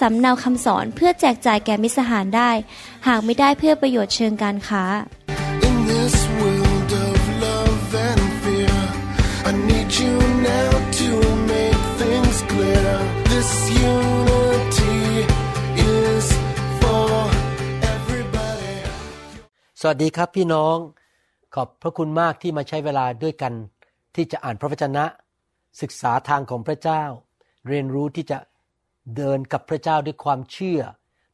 สำเนาคำสอนเพื่อแจกจ่ายแก่มิตรสหายได้ หากไม่ได้เพื่อประโยชน์เชิงการค้า In this world of love and fear, I need you now to make things clear. This unity is for everybody. สวัสดีครับพี่น้อง ขอบพระคุณมากที่มาใช้เวลาด้วยกัน ที่จะอ่านพระวจนะ ศึกษาทางของพระเจ้า เรียนรู้ที่จะ เดินกับพระเจ้าด้วยความเชื่อ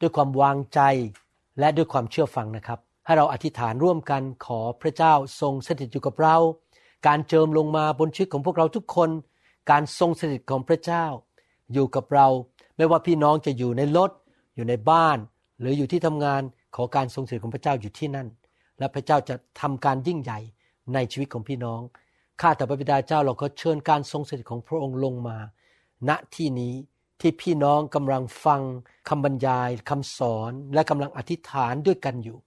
ด้วยความวางใจ และด้วยความเชื่อฟังนะครับ ให้เราอธิษฐานร่วมกันขอพระเจ้าทรงสถิตอยู่กับเรา การเจิมลงมาบนชีวิตของพวกเราทุกคน การทรงสถิตของพระเจ้า อยู่กับเรา ไม่ว่าพี่น้องจะอยู่ในรถอยู่ในบ้าน หรืออยู่ที่ทำงานขอการทรงสถิตของพระเจ้าอยู่ที่นั่น และพระเจ้าจะทำการยิ่งใหญ่ในชีวิตของพี่น้องข้าแต่พระบิดาเจ้าเราก็เชิญการทรงสถิตของพระองค์ลงมา ณที่นี้ ที่พี่น้องกำลังฟังคำบรรยายคำสอนและกำลังอธิษฐานด้วยกันอยู่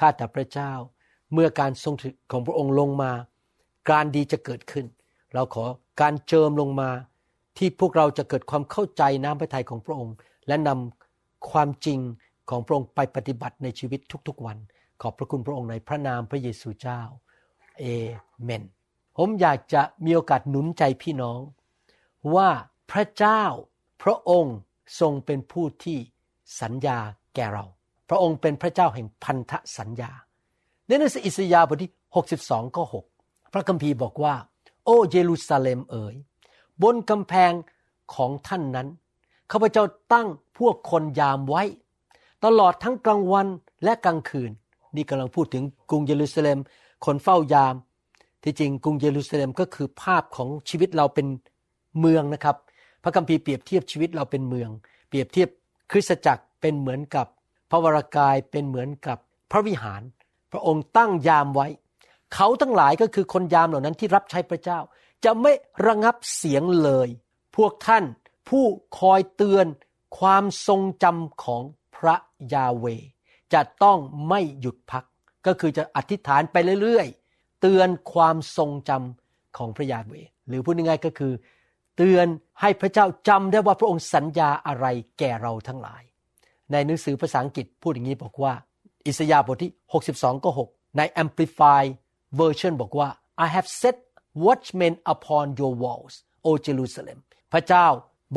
ข้าแต่พระเจ้า เมื่อการทรงถิตของพระองค์ลงมา การดีจะเกิดขึ้น เราขอการเจิมลงมา ที่พวกเราจะเกิดความเข้าใจน้ำพระทัยของพระองค์ และนำความจริงของพระองค์ไปปฏิบัติในชีวิตทุกๆวัน ขอบพระคุณพระองค์ในพระนามพระเยซูเจ้าเอเมนผมอยากจะมีโอกาสหนุนใจพี่น้อง ว่าพระเจ้า พระองค์ทรงเป็นผู้ที่สัญญาแก่เรา พระองค์เป็นพระเจ้าแห่งพันธสัญญา ในหนังสืออิสยาห์บทที่ 62ก็6พระคัมภีร์บอกว่า โอ้เยรูซาเล็มเอ๋ย บนกำแพงของท่านนั้น ข้าพเจ้าตั้งพวกคนยามไว้ ตลอดทั้งกลางวันและกลางคืน นี่กำลังพูดถึงกรุงเยรูซาเล็ม คนเฝ้ายาม ที่จริงกรุงเยรูซาเล็มก็คือภาพของชีวิตเราเป็นเมืองนะครับ พระคัมภีร์เปรียบเทียบชีวิตเราเป็นเมือง เปรียบเทียบคริสตจักรเป็นเหมือนกับ พระวรากายเป็นเหมือนกับพระวิหาร พระองค์ตั้งยามไว้ เขาทั้งหลายก็คือคนยามเหล่านั้นที่รับใช้พระเจ้า จะไม่ระงับเสียงเลย พวกท่านผู้คอยเตือนความทรงจำของพระยาเวจะต้องไม่หยุดพัก ก็คือจะอธิษฐานไปเรื่อยๆ เตือนความทรงจำของพระยาเวหรือพูดง่ายๆก็คือ เตือนให้พระเจ้าจำได้ว่าพระองค์สัญญาอะไรแก่เราทั้งหลาย ในหนังสือภาษาอังกฤษพูดอย่างนี้บอกว่า อิสยาห์บทที่ 62ก็6ใน Amplify Version บอกว่า I have set watchmen upon your walls O Jerusalem พระเจ้า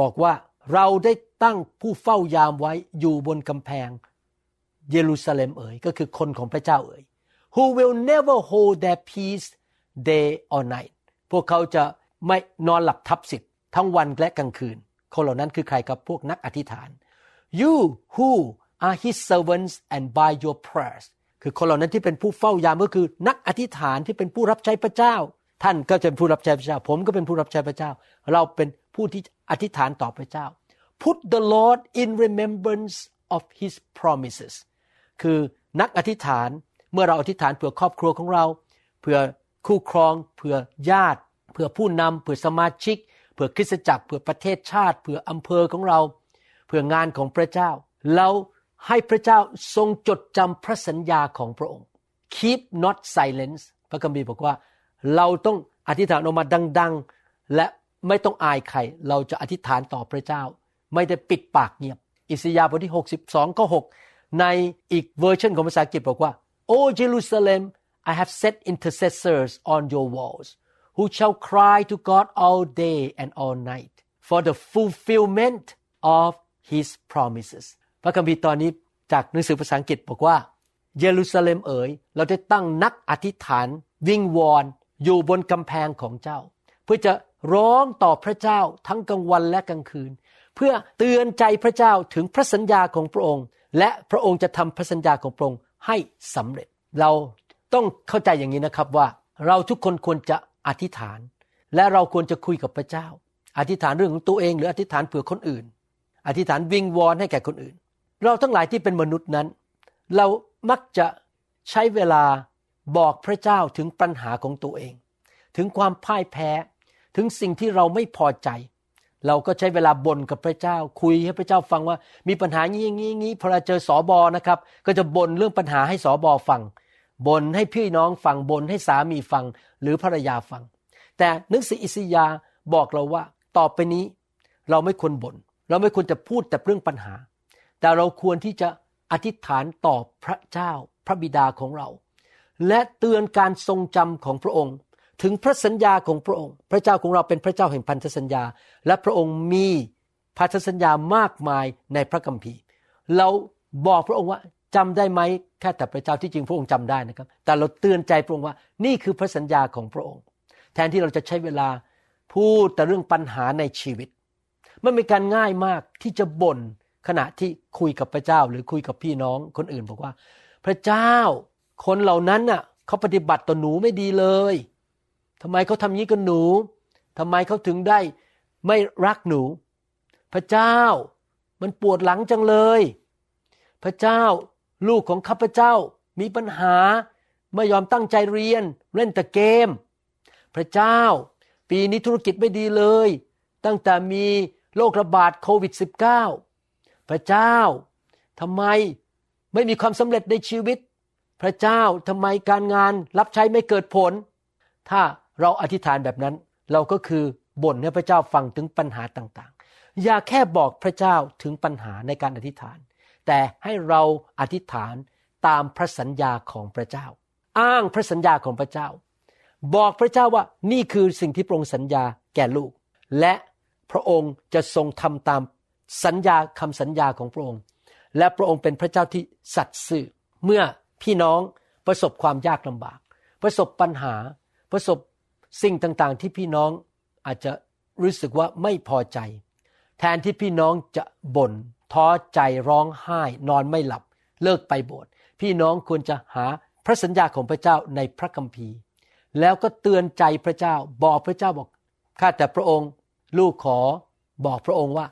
บอกว่าเราได้ตั้งผู้เฝ้ายามไว้อยู่บนกำแพง เยรูซาเล็มเอ๋ยก็คือคนของพระเจ้าเอ๋ย who will never hold their peace day or night พวกเขาจะไม่นอนหลับทับสิทธิ ทั้งวันและกลางคืน คนเหล่านั้นคือใครกับพวกนักอธิษฐาน you who are his servants and by your prayers คือคนเหล่านั้นที่เป็นผู้เฝ้ายามก็คือนักอธิษฐานที่เป็นผู้รับใช้พระเจ้า ท่านก็จะเป็นผู้รับใช้พระเจ้า ผมก็เป็นผู้รับใช้พระเจ้า เราเป็นผู้ที่อธิษฐานต่อพระเจ้า put the Lord in remembrance of his promises คือนักอธิษฐานเมื่อเราอธิษฐานเผื่อครอบครัวของเรา เผื่อคู่ครอง เผื่อญาติ เผื่อผู้นำเผื่อสมาชิก พื่อคริสตจักรเพื่อประเทศชาติ เพื่ออำเภอของเรา เพื่องานของพระเจ้า เราให้พระเจ้าทรงจดจำพระสัญญาของพระองค์ keep not silence พระคัมภีร์บอกว่า เราต้องอธิษฐานออกมาดัง ๆ และไม่ต้องอายใคร เราจะอธิษฐานต่อพระเจ้า ไม่ได้ปิดปากเงียบ อิสยาห์บทที่ 62ก็6ในอีกเวอร์ชันของภาษาอังกฤษบอกว่า O Jerusalem I have set intercessors on your walls who shall cry to God all day and all night for the fulfillment of His promises พระคัมภีร์ตอนนี้จากหนังสือภาษาอังกฤษบอกว่า เยรูซาเล็มเอ๋ย เราได้ตั้งนักอธิษฐาน วิงวอนอยู่บนกำแพงของเจ้า เพื่อจะร้องต่อพระเจ้าทั้งกลางวันและกลางคืน เพื่อเตือนใจพระเจ้าถึงพระสัญญาของพระองค์ และพระองค์จะทำพระสัญญาของพระองค์ให้สำเร็จ เราต้องเข้าใจอย่างนี้นะครับว่า เราทุกคนควรจะ อธิษฐาน และเราควรจะคุยกับพระเจ้า อธิษฐานเรื่องของตัวเองหรืออธิษฐานเผื่อคนอื่น อธิษฐานวิงวอนให้แก่คนอื่น เราทั้งหลายที่เป็นมนุษย์นั้น เรามักจะใช้เวลาบอกพระเจ้าถึงปัญหาของตัวเอง ถึงความพ่ายแพ้ถึงสิ่งที่เราไม่พอใจ เราก็ใช้เวลาบ่นกับพระเจ้า คุยให้พระเจ้าฟังว่ามีปัญหางี้งี้งี้พอเราเจอสอบอนะครับ ก็จะบ่นเรื่องปัญหาให้สอบอฟัง บ่นให้พี่น้องฟังบ่นให้สามีฟังหรือภรรยาฟัง แต่หนังสืออิสยาบอกเราว่า ต่อไปนี้ เราไม่ควรบน่นเราไม่ควรจะพูดแต่เรื่องปัญหา แต่เราควรที่จะอธิษฐานต่อพระเจ้าพระบิดาของเรา และเตือนการทรงจำของพระองค์ ถึงพระสัญญาของพระองค์ พระเจ้าของเราเป็นพระเจ้าแห่งพันธสัญญา และพระองค์มีพันธสัญญามากมายในพระคัมภีร์ เราบอกพระองค์ว่า จำได้ไหมแค่แต่พระเจ้าที่จริงพระองค์จำได้นะครับ แต่เราเตือนใจพระองค์ว่านี่คือพระสัญญาของพระองค์ แทนที่เราจะใช้เวลาพูดแต่เรื่องปัญหาในชีวิต มันเป็นการง่ายมากที่จะบ่นขณะที่คุยกับพระเจ้าหรือคุยกับพี่น้องคนอื่นบอกว่า พระเจ้าคนเหล่านั้นน่ะเขาปฏิบัติต่อหนูไม่ดีเลยทำไมเขาทำนี้กับหนูทำไมเขาถึงได้ไม่รักหนู พระเจ้ามันปวดหลังจังเลย พระเจ้า ลูกของข้าพเจ้ามีปัญหาไม่ยอมตั้งใจเรียนเล่นแต่เกม พระเจ้า ปีนี้ธุรกิจไม่ดีเลย ตั้งแต่มีโรคระบาดโควิด -19 พระเจ้าทำไมไม่มีความสำเร็จในชีวิต พระเจ้าทำไมการงานรับใช้ไม่เกิดผล ถ้าเราอธิษฐานแบบนั้น เราก็คือบ่นให้พระเจ้าฟังถึงปัญหาต่างๆ อย่าแค่บอกพระเจ้าถึงปัญหาในการอธิษฐาน แต่ให้เราอธิษฐานตามพระสัญญาของพระเจ้า อ้างพระสัญญาของพระเจ้า บอกพระเจ้าว่านี่คือสิ่งที่พระองค์สัญญาแก่ลูก และพระองค์จะทรงทำตามสัญญาคำสัญญาของพระองค์ และพระองค์เป็นพระเจ้าที่สัตย์ซื่อเมื่อพี่น้องประสบความยากลำบาก ประสบปัญหา ประสบสิ่งต่างๆ ที่พี่น้องอาจจะรู้สึกว่าไม่พอใจ แทนที่พี่น้องจะบน่น ท้อใจร้องไห้ นอนไม่หลับ เลิกไปโบสถ์พี่น้องควรจะหาพระสัญญาของพระเจ้าในพระคัมภีร์ แล้วก็เตือนใจพระเจ้า บอกพระเจ้าบอกข้าแต่พระองค์ลูกขอบอกพระองค์ว่า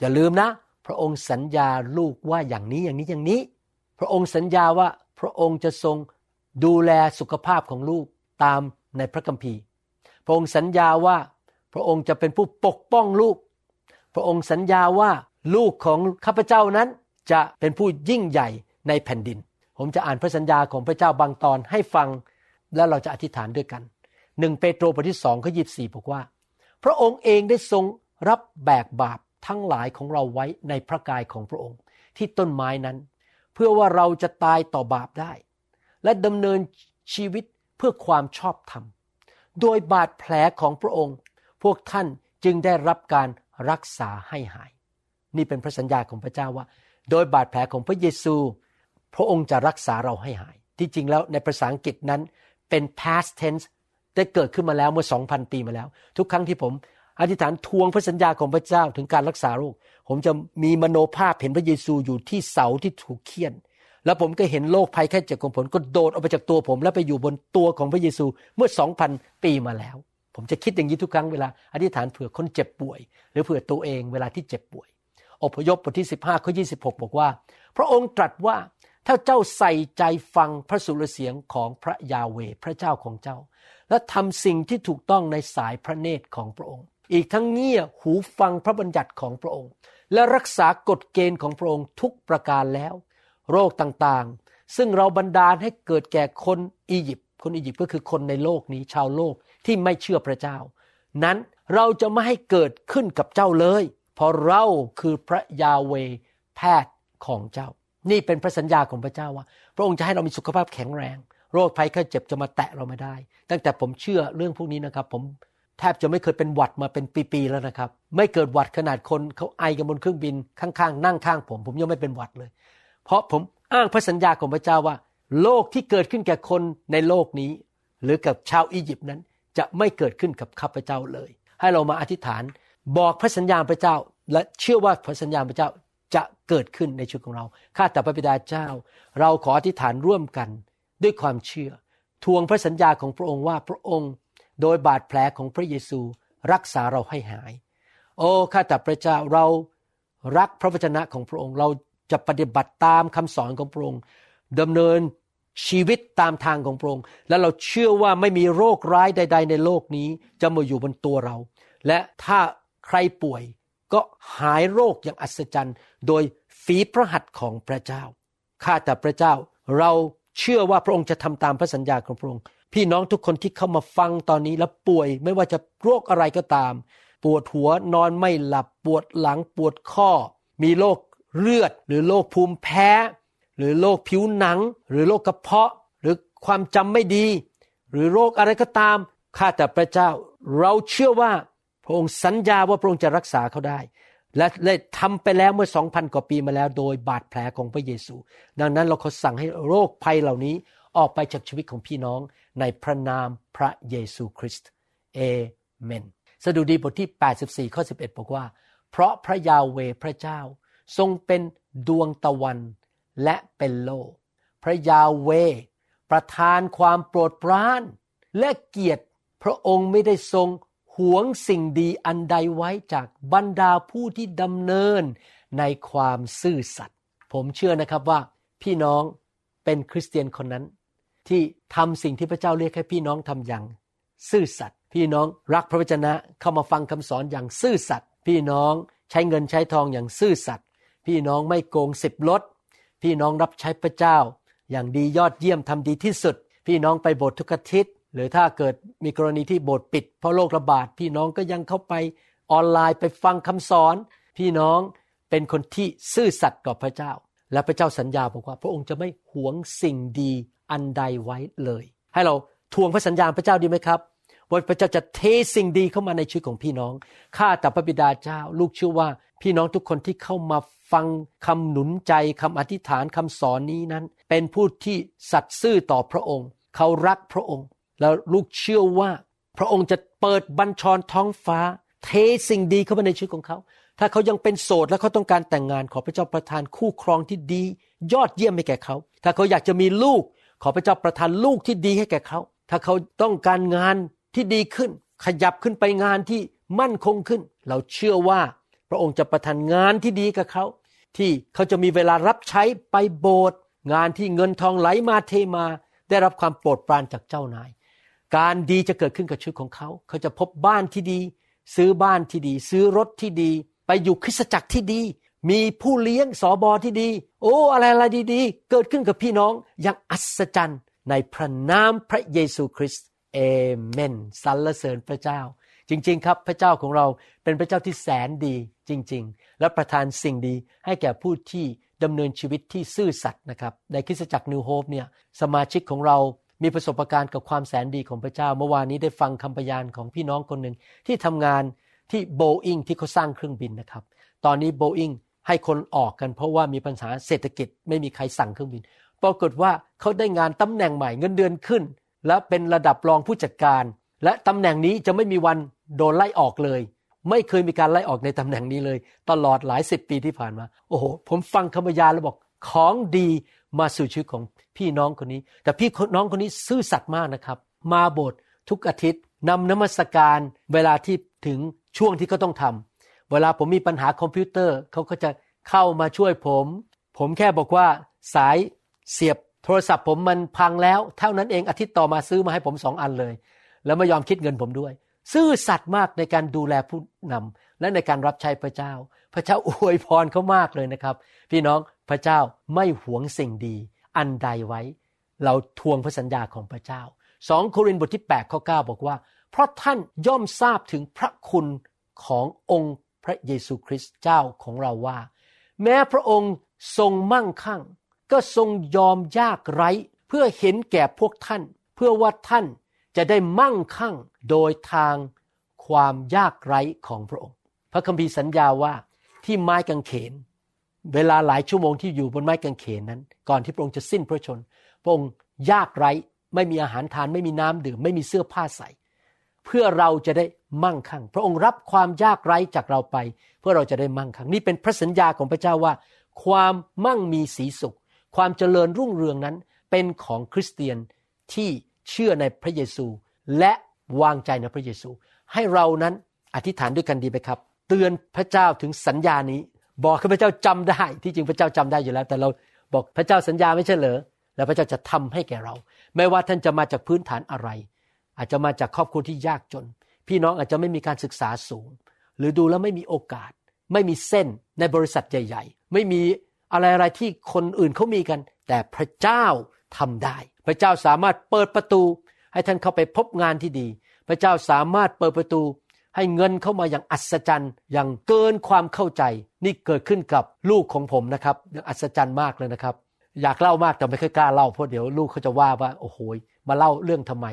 อย่าลืมนะ พระองค์สัญญาลูกว่าอย่างนี้อย่างนี้อย่างนี้ พระองค์สัญญาว่าพระองค์จะทรงดูแลสุขภาพของลูกตามในพระคัมภีร์ พระองค์สัญญาว่าพระองค์จะเป็นผู้ปกป้องลูก พระองค์สัญญาว่า ลูกของข้าพเจ้านั้นจะเป็นผู้ยิ่งใหญ่ในแผ่นดิน ผมจะอ่านพระสัญญาของพระเจ้าบางตอนให้ฟัง แล้วเราจะอธิษฐานด้วยกันหนึ่งเปโตรบทที่สองข้อยีบสี่บอกว่า พระองค์เองได้ทรงรับแบกบาปทั้งหลายของเราไว้ในพระกายของพระองค์ ที่ต้นไม้นั้น เพื่อว่าเราจะตายต่อบาปได้ และดำเนินชีวิตเพื่อความชอบธรรม โดยบาดแผลของพระองค์ พวกท่านจึงได้รับการรักษาให้หาย นี่เป็นพระสัญญาของพระเจ้าว่า โดยบาดแผลของพระเยซู พระองค์จะรักษาเราให้หาย ที่จริงแล้วในภาษาอังกฤษนั้นเป็น past tense ได้เกิดขึ้นมาแล้วเมื่อสองพันปีมาแล้ว ทุกครั้งที่ผมอธิษฐานทวงพระสัญญาของพระเจ้าถึงการรักษาโรค ผมจะมีมโนภาพเห็นพระเยซูอยู่ที่เสาที่ถูกเคี่ยน แล้วผมก็เห็นโรคภัยแค่เจ็บของผมก็โดดออกไปจากตัวผม แล้วไปอยู่บนตัวของพระเยซูเมื่อสองพันปีมาแล้ว ผมจะคิดอย่างนี้ทุกครั้งเวลาอธิษฐานเผื่อคนเจ็บป่วย หรือเผื่อตัวเองเวลาที่เจ็บป่วย อพยพบทที่ 15ข้อ26 บอกว่า พระองค์ตรัสว่าถ้าเจ้าใส่ใจฟังพระสุรเสียงของพระยาเวพระเจ้าของเจ้า และทำสิ่งที่ถูกต้องในสายพระเนตรของพระองค์ อีกทั้งเงี่ยหูฟังพระบัญญัติของพระองค์ และรักษากฎเกณฑ์ของพระองค์ทุกประการแล้ว โรคต่างๆ ซึ่งเราบันดาลให้เกิดแก่คนอียิปต์คนอียิปต์ก็คือคนในโลกนี้ชาวโลกที่ไม่เชื่อพระเจ้า นั้นเราจะไม่ให้เกิดขึ้นกับเจ้าเลย เพราะเราคือพระยาเวแพทย์ของเจ้า นี่เป็นพระสัญญาของพระเจ้าว่า พระองค์จะให้เรามีสุขภาพแข็งแรง โรคภัยไข้เจ็บจะมาแตะเราไม่ได้ ตั้งแต่ผมเชื่อเรื่องพวกนี้นะครับ ผมแทบจะไม่เคยเป็นหวัดมาเป็นปีๆแล้วนะครับ ไม่เกิดหวัดขนาดคนเขาไอกันบนเครื่องบินข้างๆ นั่งข้างผม ผมยังไม่เป็นหวัดเลย เพราะผมอ้างพระสัญญาของพระเจ้าว่า โรคที่เกิดขึ้นแก่คนในโลกนี้ หรือกับชาวอียิปต์นั้น จะไม่เกิดขึ้นกับข้าพเจ้าเลย ให้เรามาอธิษฐาน บอกพระสัญญาพระเจ้า และเชื่อว่าพระสัญญาพระเจ้าจะเกิดขึ้นในชีวิตของเรา ข้าแต่พระบิดาเจ้า เราขออธิษฐานร่วมกันด้วยความเชื่อ ทวงพระสัญญาของพระองค์ว่าพระองค์ โดยบาดแผลของพระเยซูรักษาเราให้หาย โอ้ข้าแต่พระเจ้าเรารักพระวจนะของพระองค์เราจะปฏิบัติตามคำสอนของพระองค์ดำเนินชีวิตตามทางของพระองค์ และเราเชื่อว่าไม่มีโรคร้ายใด ๆ ในโลกนี้ จะมาอยู่บนตัวเรา และถ้า ใครป่วยก็หายโรคอย่างอัศจรรย์ โดยฝีพระหัตถ์ของพระเจ้า ข้าแต่พระเจ้าเราเชื่อว่าพระองค์จะทำตามพระสัญญาของพระองค์ พี่น้องทุกคนที่เข้ามาฟังตอนนี้แล้วป่วยไม่ว่าจะโรคอะไรก็ตาม ปวดหัวนอนไม่หลับปวดหลังปวดข้อ มีโรคเลือด หรือโรคภูมิแพ้ หรือโรคผิวหนัง หรือโรคกระเพาะ หรือความจำไม่ดี หรือโรคอะไรก็ตามข้าแต่พระเจ้า เราเชื่อว่า พระองค์สัญญาว่าพระองค์จะรักษาเขาได้ และได้ทำไปแล้วเมื่อสองพันกว่าปีมาแล้ว โดยบาดแผลของพระเยซู ดังนั้นเราขอสั่งให้โรคภัยเหล่านี้ออกไปจากชีวิตของพี่น้องในพระนามพระเยซูคริสต์เอเมนสดุดีบทที่ 84 ข้อ 11 บอกว่า เพราะพระยาเวพระเจ้า ทรงเป็นดวงตะวันและเป็นโลก พระยาเว ประทานความโปรดปราน และเกียรติพระองค์ไม่ได้ทรง หวงสิ่งดีอันใดไว้จากบรรดาผู้ที่ดำเนินในความซื่อสัตย์ผมเชื่อนะครับว่าพี่น้องเป็นคริสเตียนคนนั้น ที่ทำสิ่งที่พระเจ้าเรียกให้พี่น้องทำอย่าง ซื่อสัตย์พี่น้องรักพระวจนะเข้ามาฟังคำสอนอย่างซื่อสัตย์พี่น้องใช้เงินใช้ทองอย่างซื่อสัตย์พี่น้องไม่โกงสิบลดพี่น้องรับใช้พระเจ้า อย่างดียอดเยี่ยมทำดีที่สุด พี่น้องไปโบสถ์ทุกอาทิตย์ หรือถ้าเกิดมีกรณีที่โบสถ์ปิด เพราะโรคระบาดพี่น้องก็ยังเข้าไปออนไลน์ไปฟังคำสอน พี่น้องเป็นคนที่ซื่อสัตย์ต่อพระเจ้า และพระเจ้าสัญญาบอกว่า พระองค์จะไม่หวงสิ่งดีอันใดไว้เลย ให้เราทวงพระสัญญาพระเจ้าดีไหมครับว่าพระเจ้าจะเทสิ่งดีเข้ามาในชีวิตของพี่น้องข้าแต่พระบิดาเจ้า ลูกเชื่อว่าพี่น้องทุกคนที่เข้ามาฟังคำหนุนใจคำอธิษฐานคำสอนนี้นั้น เป็นผู้ที่สัตย์ซื่อต่อพระองค์ เขารักพระองค์ แล้วลูกเชื่อว่า พระองค์จะเปิดบัญชรท้องฟ้า เทสิ่งดีเข้ามาในชีวิตของเขา ถ้าเขายังเป็นโสดและเขาต้องการแต่งงานขอพระเจ้าประทานคู่ครองที่ดี ยอดเยี่ยมให้แก่เขา ถ้าเขาอยากจะมีลูก ขอพระเจ้าประทานลูกที่ดีให้แก่เขา ถ้าเขาต้องการงานที่ดีขึ้น ขยับขึ้นไปงานที่มั่นคงขึ้น เราเชื่อว่าพระองค์จะประทานงานที่ดีกับเขา ที่เขาจะมีเวลารับใช้ไปโบสถ์งานที่เงินทองไหลมาเทมา ได้รับความโปรดปรานจากเจ้านาย การดีจะเกิดขึ้นกับชีวิตของเขา เขาจะพบบ้านที่ดี ซื้อบ้านที่ดี ซื้อรถที่ดี ไปอยู่คริสตจักรที่ดี มีผู้เลี้ยงสอบอที่ดี โอ้อะไรอะไรดีๆ เกิดขึ้นกับพี่น้องอย่างอัศจรรย์ในพระนามพระเยซูคริสต์เอเมนสรรเสริญพระเจ้า จริง ๆ ครับพระเจ้าของเราเป็นพระเจ้าที่แสนดีจริง ๆ และประทานสิ่งดีให้แก่ผู้ที่ดำเนินชีวิตที่ซื่อสัตย์นะครับ ในคริสตจักร New Hope เนี่ยสมาชิกของเรา มีประสบการณ์กับความแสนดีของพระเจ้า เมื่อวานนี้ได้ฟังคำพยานของพี่น้องคนหนึ่งที่ทำงานที่โบอิงที่เขาสร้างเครื่องบินนะครับ ตอนนี้โบอิงให้คนออกกันเพราะว่ามีปัญหาเศรษฐกิจไม่มีใครสั่งเครื่องบิน ปรากฏว่าเขาได้งานตำแหน่งใหม่เงินเดือนขึ้น และเป็นระดับรองผู้จัดการ และตำแหน่งนี้จะไม่มีวันโดนไล่ออกเลย ไม่เคยมีการไล่ออกในตำแหน่งนี้เลย ตลอดหลายสิบปีที่ผ่านมา โอ้โห ผมฟังคำพยานแล้วบอกของดี มาสู่ชีวิตของพี่น้องคนนี้ แต่พี่น้องคนนี้ซื่อสัตย์มากนะครับ มาโบสถ์ทุกอาทิตย์นำนมัสการเวลาที่ถึงช่วงที่เขาต้องทำเวลาผมมีปัญหาคอมพิวเตอร์เขาก็จะเข้ามาช่วยผม ผมแค่บอกว่าสายเสียบโทรศัพท์ผมมันพังแล้ว เท่านั้นเองอาทิตย์ต่อมาซื้อมาให้ผมสองอันเลย แล้วไม่ยอมคิดเงินผมด้วย ซื่อสัตย์มากในการดูแลผู้นำและในการรับใช้พระเจ้า พระเจ้าอวยพรเขามากเลยนะครับ พี่น้อง พระเจ้าไม่หวงสิ่งดีอันใดไว้ เราทวงพระสัญญาของพระเจ้าสองโครินธ์บทที่8ข้อ9บอกว่า เพราะท่านย่อมทราบถึงพระคุณขององค์พระเยซูคริสต์เจ้าของเราว่า แม้พระองค์ทรงมั่งคั่ง ก็ทรงยอมยากไร้เพื่อเห็นแก่พวกท่าน เพื่อว่าท่านจะได้มั่งคั่งโดยทางความยากไร้ของพระองค์ พระคัมภีร์สัญญาว่าที่ไม้กางเขน เวลาหลายชั่วโมงที่อยู่บนไม้กางเขนนั้น ก่อนที่พระองค์จะสิ้นพระชน พระองค์ยากไร้ไม่มีอาหารทานไม่มีน้ำดื่ม ไม่มีเสื้อผ้าใส่ เพื่อเราจะได้มั่งคั่ง พระองค์รับความยากไร้จากเราไป เพื่อเราจะได้มั่งคั่ง นี่เป็นพระสัญญาของพระเจ้าว่า ความมั่งมีสีสุข ความเจริญรุ่งเรืองนั้นเป็นของคริสเตียนที่เชื่อในพระเยซู และวางใจในพระเยซู ให้เรานั้นอธิษฐานด้วยกันดีไหมครับ เตือนพระเจ้าถึงสัญญานี้ บอกให้พระเจ้าจำได้ ที่จริงพระเจ้าจำได้อยู่แล้ว แต่เราบอกพระเจ้าสัญญาไม่ใช่เหรอและพระเจ้าจะทำให้แก่เรา ไม่ว่าท่านจะมาจากพื้นฐานอะไร อาจจะมาจากครอบครัวที่ยากจน พี่น้องอาจจะไม่มีการศึกษาสูง หรือดูแล้วไม่มีโอกาส ไม่มีเส้นในบริษัทใหญ่ ๆ ไม่มีอะไรอะไรที่คนอื่นเขามีกัน แต่พระเจ้าทำได้ พระเจ้าสามารถเปิดประตู ให้ท่านเข้าไปพบงานที่ดี พระเจ้าสามารถเปิดประตู ให้เงินเข้ามาอย่างอัศจรรย์อย่างเกินความเข้าใจ นี่เกิดขึ้นกับลูกของผมนะครับอย่างอัศจรรย์มากเลยนะครับ อยากเล่ามากแต่ไม่ค่อยกล้าเล่าเพราะเดี๋ยวลูกเขาจะว่าว่าโอ้โหมาเล่าเรื่องทำไม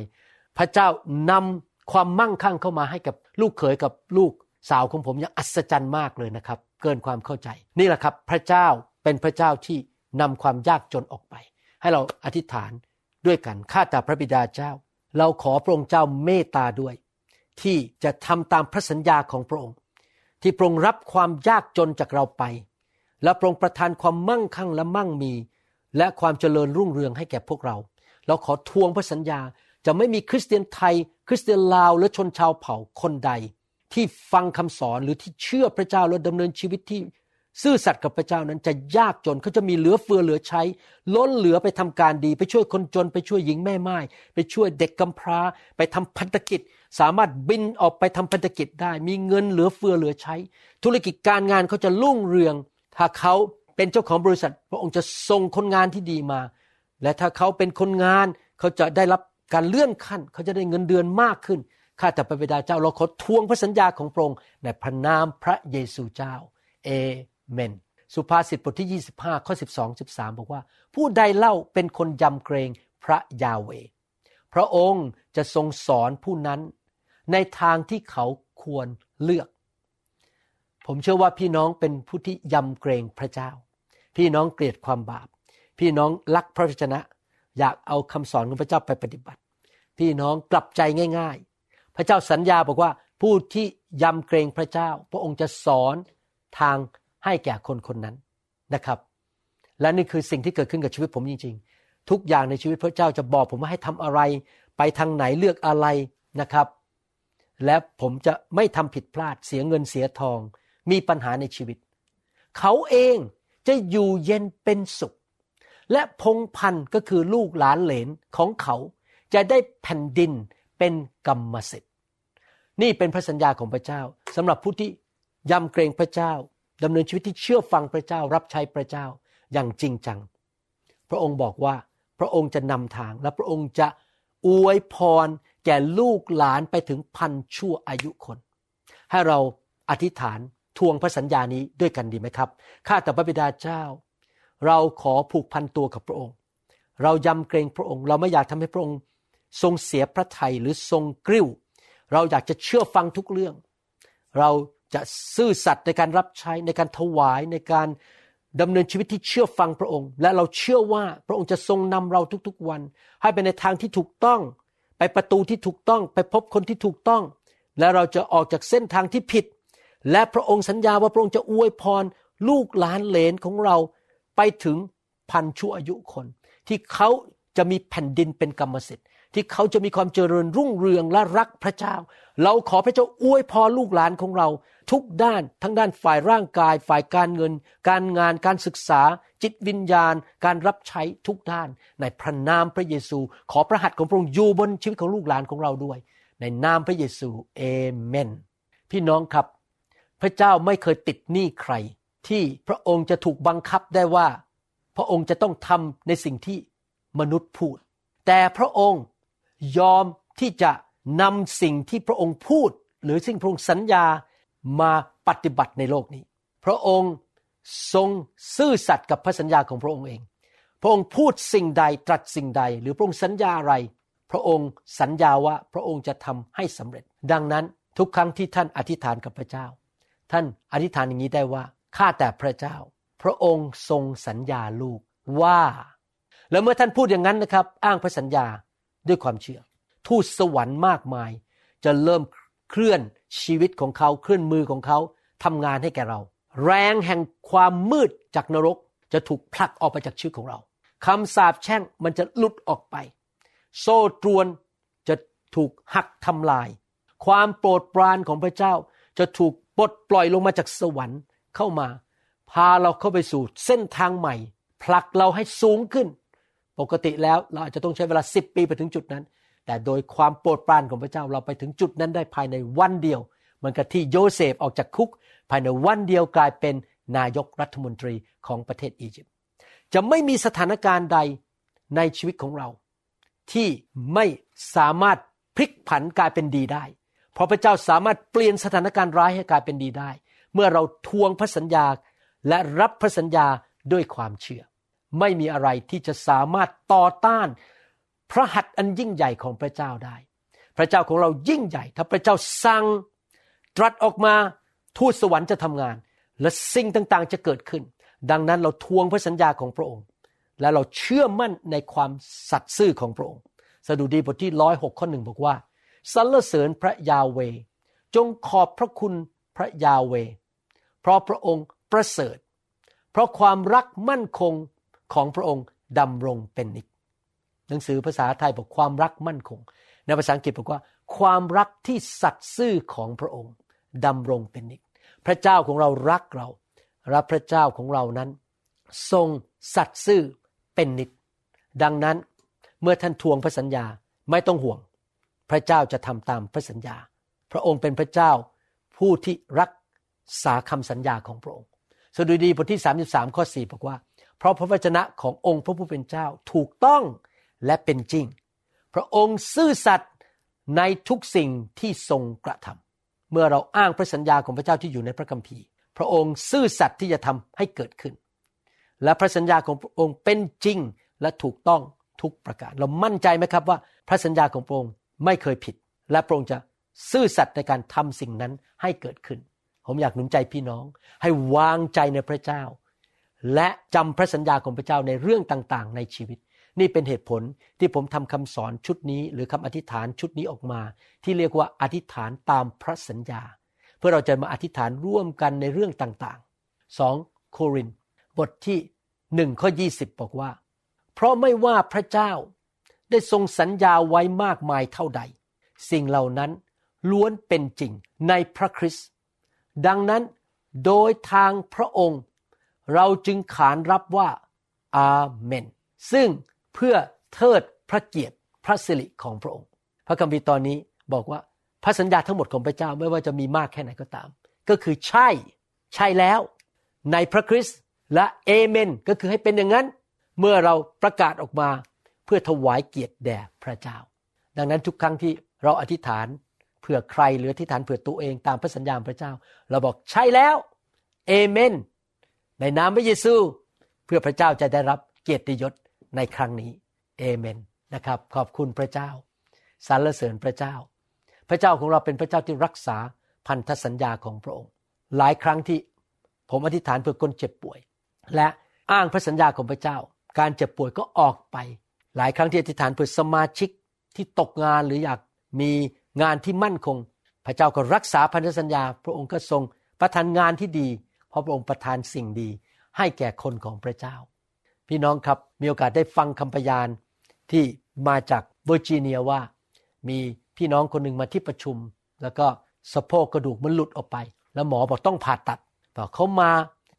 พระเจ้านำความมั่งคั่งเข้ามาให้กับลูกเขยกับลูกสาวของผมอย่างอัศจรรย์มากเลยนะครับ เกินความเข้าใจ นี่แหละครับ พระเจ้าเป็นพระเจ้าที่นำความยากจนออกไป ให้เราอธิษฐานด้วยกันข้าแต่พระบิดาเจ้า เราขอพระองค์เจ้าเมตตาด้วย ที่จะทำตามพระสัญญาของพระองค์ ที่พระองค์รับความยากจนจากเราไป และพระองค์ประทานความมั่งคั่งและมั่งมี และความเจริญรุ่งเรืองให้แก่พวกเรา เราขอทวงพระสัญญาจะไม่มีคริสเตียนไทย คริสเตียนลาวหรือชนชาวเผ่าคนใด ที่ฟังคำสอนหรือที่เชื่อพระเจ้าและดำเนินชีวิตที่ซื่อสัตย์กับพระเจ้านั้นจะยากจนเขาจะมีเหลือเฟือเหลือใช้ ล้นเหลือไปทำการดี ไปช่วยคนจนไปช่วยหญิงแม่ไม้ไปช่วยเด็กกำพร้า ไปทำพันธกิจ สามารถบินออกไปทำพันธกิจได้ มีเงินเหลือเฟือเหลือใช้ ธุรกิจการงานเขาจะรุ่งเรือง ถ้าเขาเป็นเจ้าของบริษัท พระองค์จะส่งคนงานที่ดีมา และถ้าเขาเป็นคนงานเขาจะได้รับการเลื่อนขั้น เขาจะได้เงินเดือนมากขึ้นข้าแต่พระบิดาเจ้าเราขอทวงพระสัญญาของพระองค์ในพระนามพระเยซูเจ้าเอเมนสุภาษิตบทที่ 25 ข้อ 12 13 บอกว่า ผู้ใดเล่าเป็นคนยำเกรงพระยาเว พระองค์จะทรงสอนผู้นั้น ในทางที่เขาควรเลือก ผมเชื่อว่าพี่น้องเป็นผู้ที่ยำเกรงพระเจ้า พี่น้องเกลียดความบาป พี่น้องรักพระวจนะ อยากเอาคำสอนของพระเจ้าไปปฏิบัติ พี่น้องกลับใจง่าย ๆ พระเจ้าสัญญาบอกว่าผู้ที่ยำเกรงพระเจ้า พระองค์จะสอนทางให้แก่คนคนนั้นนะครับ และนี่คือสิ่งที่เกิดขึ้นกับชีวิตผมจริง ๆ ทุกอย่างในชีวิตพระเจ้าจะบอกผมว่าให้ทำอะไร ไปทางไหนเลือกอะไรนะครับ และผมจะไม่ทำผิดพลาดเสียเงินเสียทอง มีปัญหาในชีวิต เขาเองจะอยู่เย็นเป็นสุข และพงพันธ์ก็คือลูกหลานเหลนของเขาจะได้แผ่นดินเป็นกรรมสิทธิ์ นี่เป็นพระสัญญาของพระเจ้าสำหรับผู้ที่ยำเกรงพระเจ้าดำเนินชีวิตที่เชื่อฟังพระเจ้ารับใช้พระเจ้าอย่างจริงจัง พระองค์บอกว่าพระองค์จะนำทางและพระองค์จะ อวยพรแก่ลูกหลานไปถึงพันชั่วอายุคน ให้เราอธิษฐานทวงพระสัญญานี้ด้วยกันดีไหมครับ ข้าแต่พระบิดาเจ้า เราขอผูกพันตัวกับพระองค์ เรายำเกรงพระองค์ เราไม่อยากทำให้พระองค์ ทรงเสียพระทัยหรือทรงกริ้ว เราอยากจะเชื่อฟังทุกเรื่อง เราจะซื่อสัตย์ในการรับใช้ในการถวายในการ ดำเนินชีวิตที่เชื่อฟังพระองค์ และเราเชื่อว่าพระองค์จะทรงนำเราทุกๆวัน ให้ไปในทางที่ถูกต้อง ไปประตูที่ถูกต้อง ไปพบคนที่ถูกต้อง และเราจะออกจากเส้นทางที่ผิด และพระองค์สัญญาว่าพระองค์จะอวยพร ลูกหลานเหลนของเราไปถึงพันชั่วอายุคน ที่เขาจะมีแผ่นดินเป็นกรรมสิทธิ์ ที่เขาจะมีความเจริญรุ่งเรืองและรักพระเจ้า เราขอพระเจ้าอวยพรลูกหลานของเรา ทุกด้านทั้งด้านฝ่ายร่างกาย ฝ่ายการเงิน การงานการศึกษา จิตวิญญาณ การรับใช้ทุกด้าน ในพระนามพระเยซู ขอพระหัตถ์ของพระองค์อยู่บนชีวิตของลูกหลานของเราด้วย ในนามพระเยซูเอเมนพี่น้องครับ พระเจ้าไม่เคยติดหนี้ใคร ที่พระองค์จะถูกบังคับได้ว่า พระองค์จะต้องทำในสิ่งที่มนุษย์พูด แต่พระองค์ยอมที่จะนำสิ่งที่พระองค์พูด หรือสิ่งพระองค์สัญญา มาปฏิบัติในโลกนี้ พระองค์ทรงซื่อสัตย์กับพระสัญญาของพระองค์เอง พระองค์พูดสิ่งใดตรัสสิ่งใด หรือพระองค์สัญญาอะไร พระองค์สัญญาว่าพระองค์จะทำให้สำเร็จ ดังนั้นทุกครั้งที่ท่านอธิษฐานกับพระเจ้า ท่านอธิษฐานอย่างนี้ได้ว่าข้าแต่พระเจ้า พระองค์ทรงสัญญาลูกว่า แล้วเมื่อท่านพูดอย่างนั้นนะครับ อ้างพระสัญญาด้วยความเชื่อ ทูตสวรรค์มากมาย จะเริ่มเคลื่อน ชีวิตของเขาเคลื่อนมือของเขาทำงานให้แก่เรา แรงแห่งความมืดจากนรกจะถูกผลักออกไปจากชีวิตของเราคำสาปแช่งมันจะหลุดออกไป โซ่ตรวนจะถูกหักทำลาย ความโปรดปรานของพระเจ้าจะถูกปลดปล่อยลงมาจากสวรรค์เข้ามา พาเราเข้าไปสู่เส้นทางใหม่ ผลักเราให้สูงขึ้น ปกติแล้วเราอาจจะต้องใช้เวลา10ปีไปถึงจุดนั้น แต่โดยความโปรดปรานของพระเจ้าเราไปถึงจุดนั้นได้ภายในวันเดียวเหมือนกับที่โยเซฟออกจากคุก ภายในวันเดียวกลายเป็นนายกรัฐมนตรีของประเทศอียิปต์จะไม่มีสถานการณ์ใดในชีวิตของเรา ที่ไม่สามารถพลิกผันกลายเป็นดีได้ เพราะพระเจ้าสามารถเปลี่ยนสถานการณ์ร้ายให้กลายเป็นดีได้ เมื่อเราทวงพระสัญญาและรับพระสัญญาด้วยความเชื่อ ไม่มีอะไรที่จะสามารถต่อต้าน พระหัตถ์อันยิ่งใหญ่ของพระเจ้าได้ พระเจ้าของเรายิ่งใหญ่ ถ้าพระเจ้าสั่งตรัสออกมาทูตสวรรค์จะทำงาน และสิ่งต่างๆจะเกิดขึ้น ดังนั้นเราทวงพระสัญญาของพระองค์ และเราเชื่อมั่นในความสัตย์ซื่อของพระองค์สดุดีบทที่ร้อยหกข้อหนึ่งบอกว่าสรรเสริญพระยาเว จงขอบพระคุณพระยาเว เพราะพระองค์ประเสริฐ เพราะความรักมั่นคงของพระองค์ดำรงเป็นนิจ หนังสือภาษาไทยบอกความรักมั่นคง ในภาษาอังกฤษบอกว่า ความรักที่สัตย์ซื่อของพระองค์ดำรงเป็นนิจพระเจ้าของเรารักเราและพระเจ้าของเรานั้น ทรงสัตย์ซื่อเป็นนิจดังนั้นเมื่อท่านทวงพระสัญญาไม่ต้องห่วง พระเจ้าจะทำตามพระสัญญา พระองค์เป็นพระเจ้าผู้ที่รักษาคำสัญญาของพระองค์สดุดีบทที่ 33 ข้อ 4 บอกว่า เพราะพระวจนะขององค์พระผู้เป็นเจ้าถูกต้อง และเป็นจริง พระองค์ซื่อสัตย์ในทุกสิ่งที่ทรงกระทำเมื่อเราอ้างพระสัญญาของพระเจ้าที่อยู่ในพระคัมภีร์ พระองค์ซื่อสัตย์ที่จะทำให้เกิดขึ้น และพระสัญญาของพระองค์เป็นจริงและถูกต้องทุกประการ เรามั่นใจไหมครับว่า พระสัญญาของพระองค์ไม่เคยผิด และพระองค์จะซื่อสัตย์ในการทำสิ่งนั้นให้เกิดขึ้น ผมอยากหนุนใจพี่น้อง ให้วางใจในพระเจ้า และจำพระสัญญาของพระเจ้าในเรื่องต่างๆ ในชีวิต นี่เป็นเหตุผลที่ผมทำคำสอนชุดนี้ หรือคำอธิษฐานชุดนี้ออกมา ที่เรียกว่าอธิษฐานตามพระสัญญา เพื่อเราจะมาอธิษฐานร่วมกันในเรื่องต่างๆสองโครินบทที่หนึ่งข้อยีบอกว่า เพราะไม่ว่าพระเจ้าได้ทรงสัญญาไว้มากมายเท่าใด สิ่งเหล่านั้นล้วนเป็นจริงในพระคริสต์ดังนั้นโดยทางพระองค์ เราจึงขานรับว่าอาเมน ซึ่ง เพื่อเทิดพระเกียรติพระสิริของพระองค์ พระคัมภีร์ตอนนี้บอกว่าพระสัญญาทั้งหมดของพระเจ้าไม่ว่าจะมีมากแค่ไหนก็ตาม ก็คือใช่ ใช่แล้ว ในพระคริสต์และเอเมน ก็คือให้เป็นอย่างนั้น เมื่อเราประกาศออกมาเพื่อถวายเกียรติแด่พระเจ้า ดังนั้นทุกครั้งที่เราอธิษฐานเผื่อใครหรืออธิษฐานเผื่อตัวเองตามพระสัญญาพระเจ้า เราบอกใช่แล้วเอเมน ในนามพระเยซู เพื่อพระเจ้าจะได้รับเกียรติยศ ในครั้งนี้เอเมนนะครับ ขอบคุณพระเจ้าสรรเสริญพระเจ้า พระเจ้าของเราเป็นพระเจ้าที่รักษาพันธสัญญาของพระองค์ หลายครั้งที่ผมอธิษฐานเพื่อคนเจ็บป่วย และอ้างพระสัญญาของพระเจ้า การเจ็บป่วยก็ออกไป หลายครั้งที่อธิษฐานเพื่อสมาชิกที่ตกงานหรืออยากมีงานที่มั่นคง พระเจ้าก็รักษาพันธสัญญา พระองค์ก็ทรงประทานงานที่ดี เพราะพระองค์ประทานสิ่งดีให้แก่คนของพระเจ้า พี่น้องครับมีโอกาสได้ฟังคำพยานที่มาจากเวอร์จิเนียว่า มีพี่น้องคนหนึ่งมาที่ประชุม แล้วก็สะโพกกระดูกมันหลุดออกไป แล้วหมอบอกต้องผ่าตัดต่อเขามา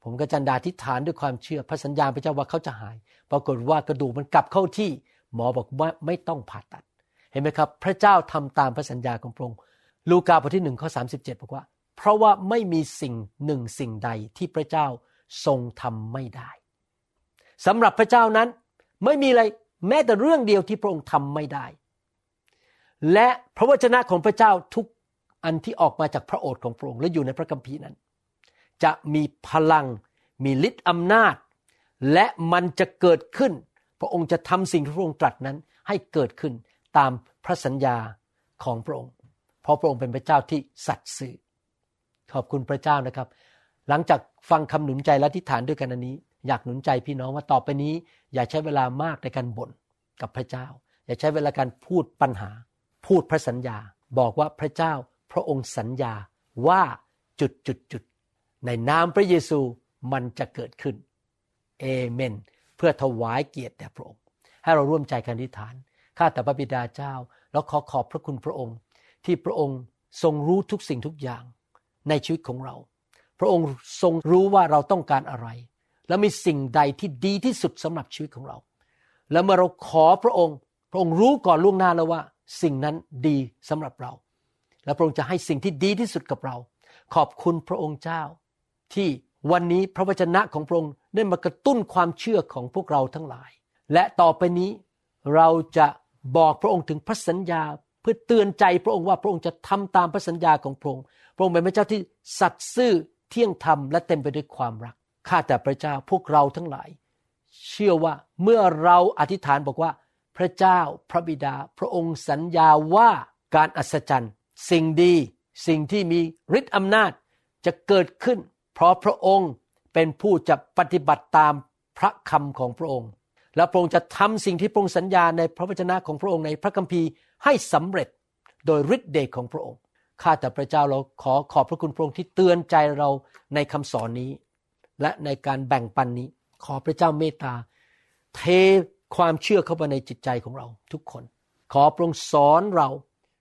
ผมก็จันดาทิฏฐานด้วยความเชื่อพระสัญญาพระเจ้าว่าเขาจะหาย ปรากฏว่ากระดูกมันกลับเข้าที่ หมอบอกว่าไม่ต้องผ่าตัด เห็นไหมครับ พระเจ้าทำตามพระสัญญาของพระองค์ลูกาบทที่หนึ่งข้อสาบอกว่า เพราะว่าไม่มีสิ่งหนึ่งสิ่งใดที่พระเจ้าทรงทำไม่ได้ สำหรับพระเจ้านั้นไม่มีอะไรแม้แต่เรื่องเดียวที่พระองค์ทำไม่ได้ และพระวจนะของพระเจ้าทุกอันที่ออกมาจากพระโอษฐ์ของพระองค์และอยู่ในพระคัมภีร์นั้น จะมีพลัง มีฤทธิ์อำนาจ และมันจะเกิดขึ้น พระองค์จะทำสิ่งที่พระองค์ตรัสนั้นให้เกิดขึ้นตามพระสัญญาของพระองค์ เพราะพระองค์เป็นพระเจ้าที่สัตย์ซื่อขอบคุณพระเจ้านะครับ หลังจากฟังคำหนุนใจและทิฏฐานด้วยกันอันนี้ อยากหนุนใจพี่น้องว่าต่อไปนี้ อย่าใช้เวลามากในการบ่นกับพระเจ้า อย่าใช้เวลาการพูดปัญหา พูดพระสัญญา บอกว่าพระเจ้าพระองค์สัญญาว่าจุดจุดจุดในนามพระเยซูมันจะเกิดขึ้นเอเมน เพื่อถวายเกียรติแด่พระองค์ ให้เราร่วมใจกันอธิษฐานข้าแต่พระบิดาเจ้า แล้วขอขอบพระคุณพระองค์ ที่พระองค์ทรงรู้ทุกสิ่งทุกอย่างในชีวิตของเรา พระองค์ทรงรู้ว่าเราต้องการอะไร และมีสิ่งใดที่ดีที่สุดสำหรับชีวิตของเรา แล้วเมื่อเราขอพระองค์ พระองค์รู้ก่อนล่วงหน้าแล้วว่า สิ่งนั้นดีสำหรับเรา และพระองค์จะให้สิ่งที่ดีที่สุดกับเรา ขอบคุณพระองค์เจ้า ที่วันนี้พระวจนะของพระองค์ได้มากระตุ้นความเชื่อของพวกเราทั้งหลาย และต่อไปนี้เราจะบอกพระองค์ถึงพระสัญญาเพื่อเตือนใจพระองค์ว่าพระองค์จะทำตามพระสัญญาของพระองค์ พระองค์เป็นพระเจ้าที่สัตย์ซื่อเที่ยงธรรมและเต็มไปด้วยความรัก ข้าแต่พระเจ้าพวกเราทั้งหลาย เชื่อว่าเมื่อเราอธิษฐานบอกว่า พระเจ้าพระบิดา พระองค์สัญญาว่าการอัศจรรย์ สิ่งดีสิ่งที่มีฤทธิ์อำนาจจะเกิดขึ้น เพราะพระองค์เป็นผู้จะปฏิบัติตามพระคำของพระองค์ และพระองค์จะทำสิ่งที่พระองค์สัญญาในพระวจนะของพระองค์ในพระคัมภีร์ให้สำเร็จโดยฤทธิ์เดชของพระองค์ข้าแต่พระเจ้าเราขอขอบพระคุณพระองค์ที่เตือนใจเราในคำสอนนี้ และในการแบ่งปันนี้ ขอพระเจ้าเมตตา เทความเชื่อเข้าไปในจิตใจของเราทุกคน ขอพระองค์สอนเรา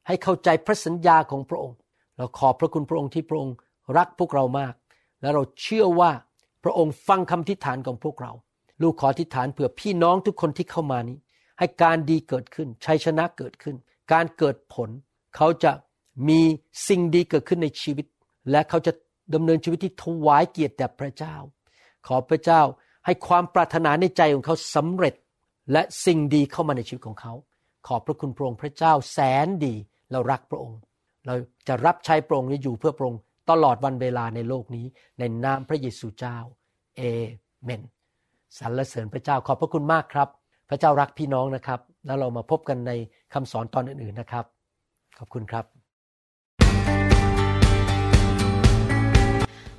ให้เข้าใจพระสัญญาของพระองค์ เราขอบพระคุณพระองค์ที่พระองค์รักพวกเรามาก และเราเชื่อว่าพระองค์ฟังคำทิฐานของพวกเรา ลูกขอทิฐานเผื่อพี่น้องทุกคนที่เข้ามานี้ ให้การดีเกิดขึ้น ชัยชนะเกิดขึ้น การเกิดผล เขาจะมีสิ่งดีเกิดขึ้นในชีวิต และเขาจะ ดำเนินชีวิตที่ถวายเกียรติแด่พระเจ้า ขอพระเจ้าให้ความปรารถนาในใจของเขาสำเร็จและสิ่งดีเข้ามาในชีวิตของเขา ขอบพระคุณพระองค์พระเจ้าแสนดีเรารักพระองค์ เราจะรับใช้พระองค์อยู่เพื่อพระองค์ตลอดวันเวลาในโลกนี้ ในนามพระเยซูเจ้าเอเมนสรรเสริญพระเจ้าขอบพระคุณมากครับ พระเจ้ารักพี่น้องนะครับ แล้วเรามาพบกันในคำสอนตอนอื่นๆนะครับ ขอบคุณครับ